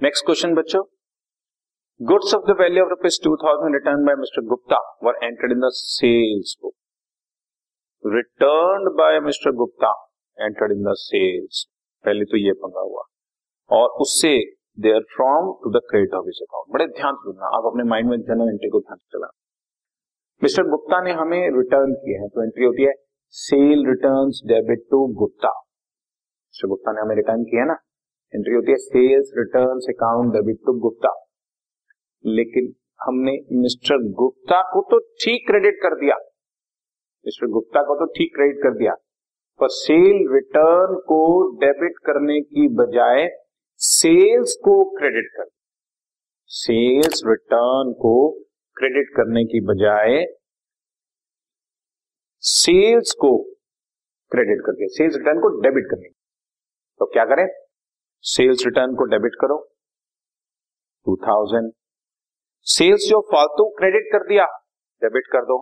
Next question बच्चों. Goods of the value of rupees two thousand return by mister Gupta were entered in the sales book return by mister Gupta entered in the sales पहले तो ये पंगा हुआ. और उससे there from to the credit of account बड़े ध्यान से सुनना. आप अपने माइंड में जर्नल एंट्री को ध्यान से चलाना. मिस्टर गुप्ता ने हमें रिटर्न किए हैं. तो एंट्री होती है sale return debit to Gupta mister Gupta ने हमें रिटर्न किया ना? एंट्री होती है sales return account debit to Gupta लेकिन हमने मिस्टर गुप्ता को तो ठीक क्रेडिट कर दिया। मिस्टर गुप्ता को तो ठीक क्रेडिट कर दिया। पर सेल रिटर्न को डेबिट करने की बजाय सेल्स को क्रेडिट कर सेल्स रिटर्न को क्रेडिट करने की बजाय सेल्स को क्रेडिट करके सेल्स रिटर्न को डेबिट करने तो क्या करें? सेल्स रिटर्न को डेबिट करो। टू थाउज़ेंड सेल्स जो फालतू क्रेडिट कर दिया डेबिट कर दो।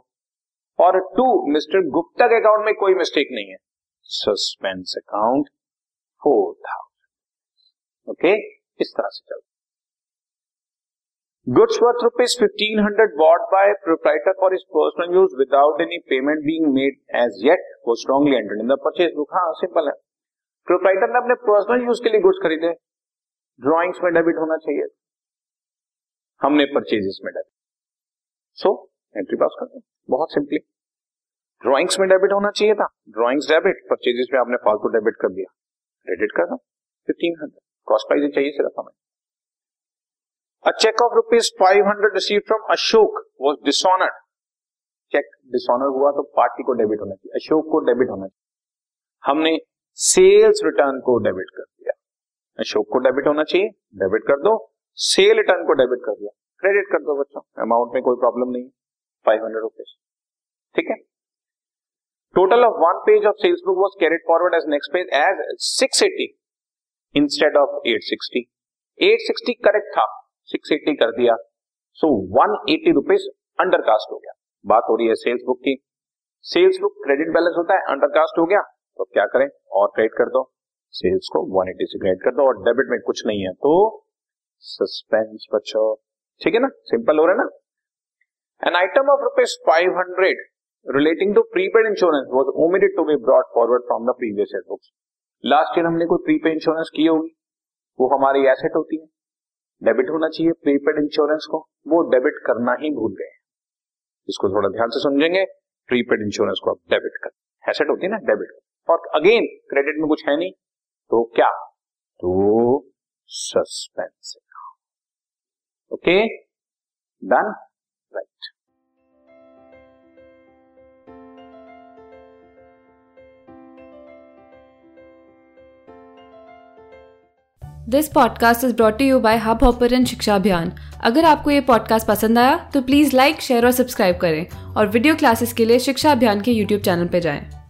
और टू मिस्टर गुप्ता के अकाउंट में कोई मिस्टेक नहीं है। Suspense account four thousand okay इस तरह से चलता goods worth rupees fifteen hundred bought by proprietor for is personal use without any payment being made as yet वो strongly entered in the purchase book हाँ simple है। Proprietor ने अपने personal use के लिए गुड्स खरीदे। ड्रॉइंग्स में debit होना चाहिए। हमने परचेजेस में डेबिट सो एंट्री पास कर बहुत सिंपली ड्रॉइंग्स में डेबिट होना चाहिए था। ड्रॉइंग्स डेबिट परचेजेस में आपने फालतू डेबिट कर दिया। क्रेडिट कर दो फिफ्टीन हंड्रेड कॉस्ट प्राइस चाहिए सिर्फ़ हमें। A cheque of rupees five hundred receive from Ashok was dishonoured cheque dishonour हुआ तो पार्टी को डेबिट होना चाहिए। अशोक को डेबिट होना चाहिए। हमने सेल्स रिटर्न को डेबिट कर दिया। अशोक को डेबिट होना चाहिए, डेबिट कर दो। सेल रिटर्न को डेबिट कर दिया। क्रेडिट कर दो बच्चों अमाउंट में कोई प्रॉब्लम नहीं। फाइव हंड्रेड रुपीज़ ठीक है? Total of one page of sales book was carried forward as next page as six eighty instead of eight sixty eight sixty correct था। सिक्स एट्टी कर दिया। So one eighty rupees under cast हो गया। बात हो रही है sales book की। सेल्स बुक क्रेडिट बैलेंस होता है अंडर कास्ट हो गया। तो क्या करें? और क्रेडिट कर दो। सेल्स को वन एटी से क्रेडिट कर दो और डेबिट में कुछ नहीं है तो सस्पेंस बचो ठीक है ना? सिंपल हो रहा है ना? An item of rupees five hundred relating to prepaid insurance was omitted to be brought forward from the previous books last year हमने कोई प्रीपेड इंश्योरेंस की होगी। वो हमारी एसेट होती है। डेबिट होना चाहिए प्रीपेड इंश्योरेंस को। वो डेबिट करना ही भूल गए। इसको थोड़ा ध्यान से समझेंगे। प्रीपेड इंश्योरेंस को आप डेबिट कर। एसेट होती है ना? डेबिट और अगेन क्रेडिट में कुछ है नहीं तो क्या? तो suspense okay done right this podcast is brought you by Hubhopper शिक्षा अभियान अगर आपको ये पॉडकास्ट पसंद आया तो प्लीज़ लाइक शेयर और सब्सक्राइब करें और वीडियो क्लासेस के लिए शिक्षा अभियान के यूट्यूब चैनल पर जाएँ।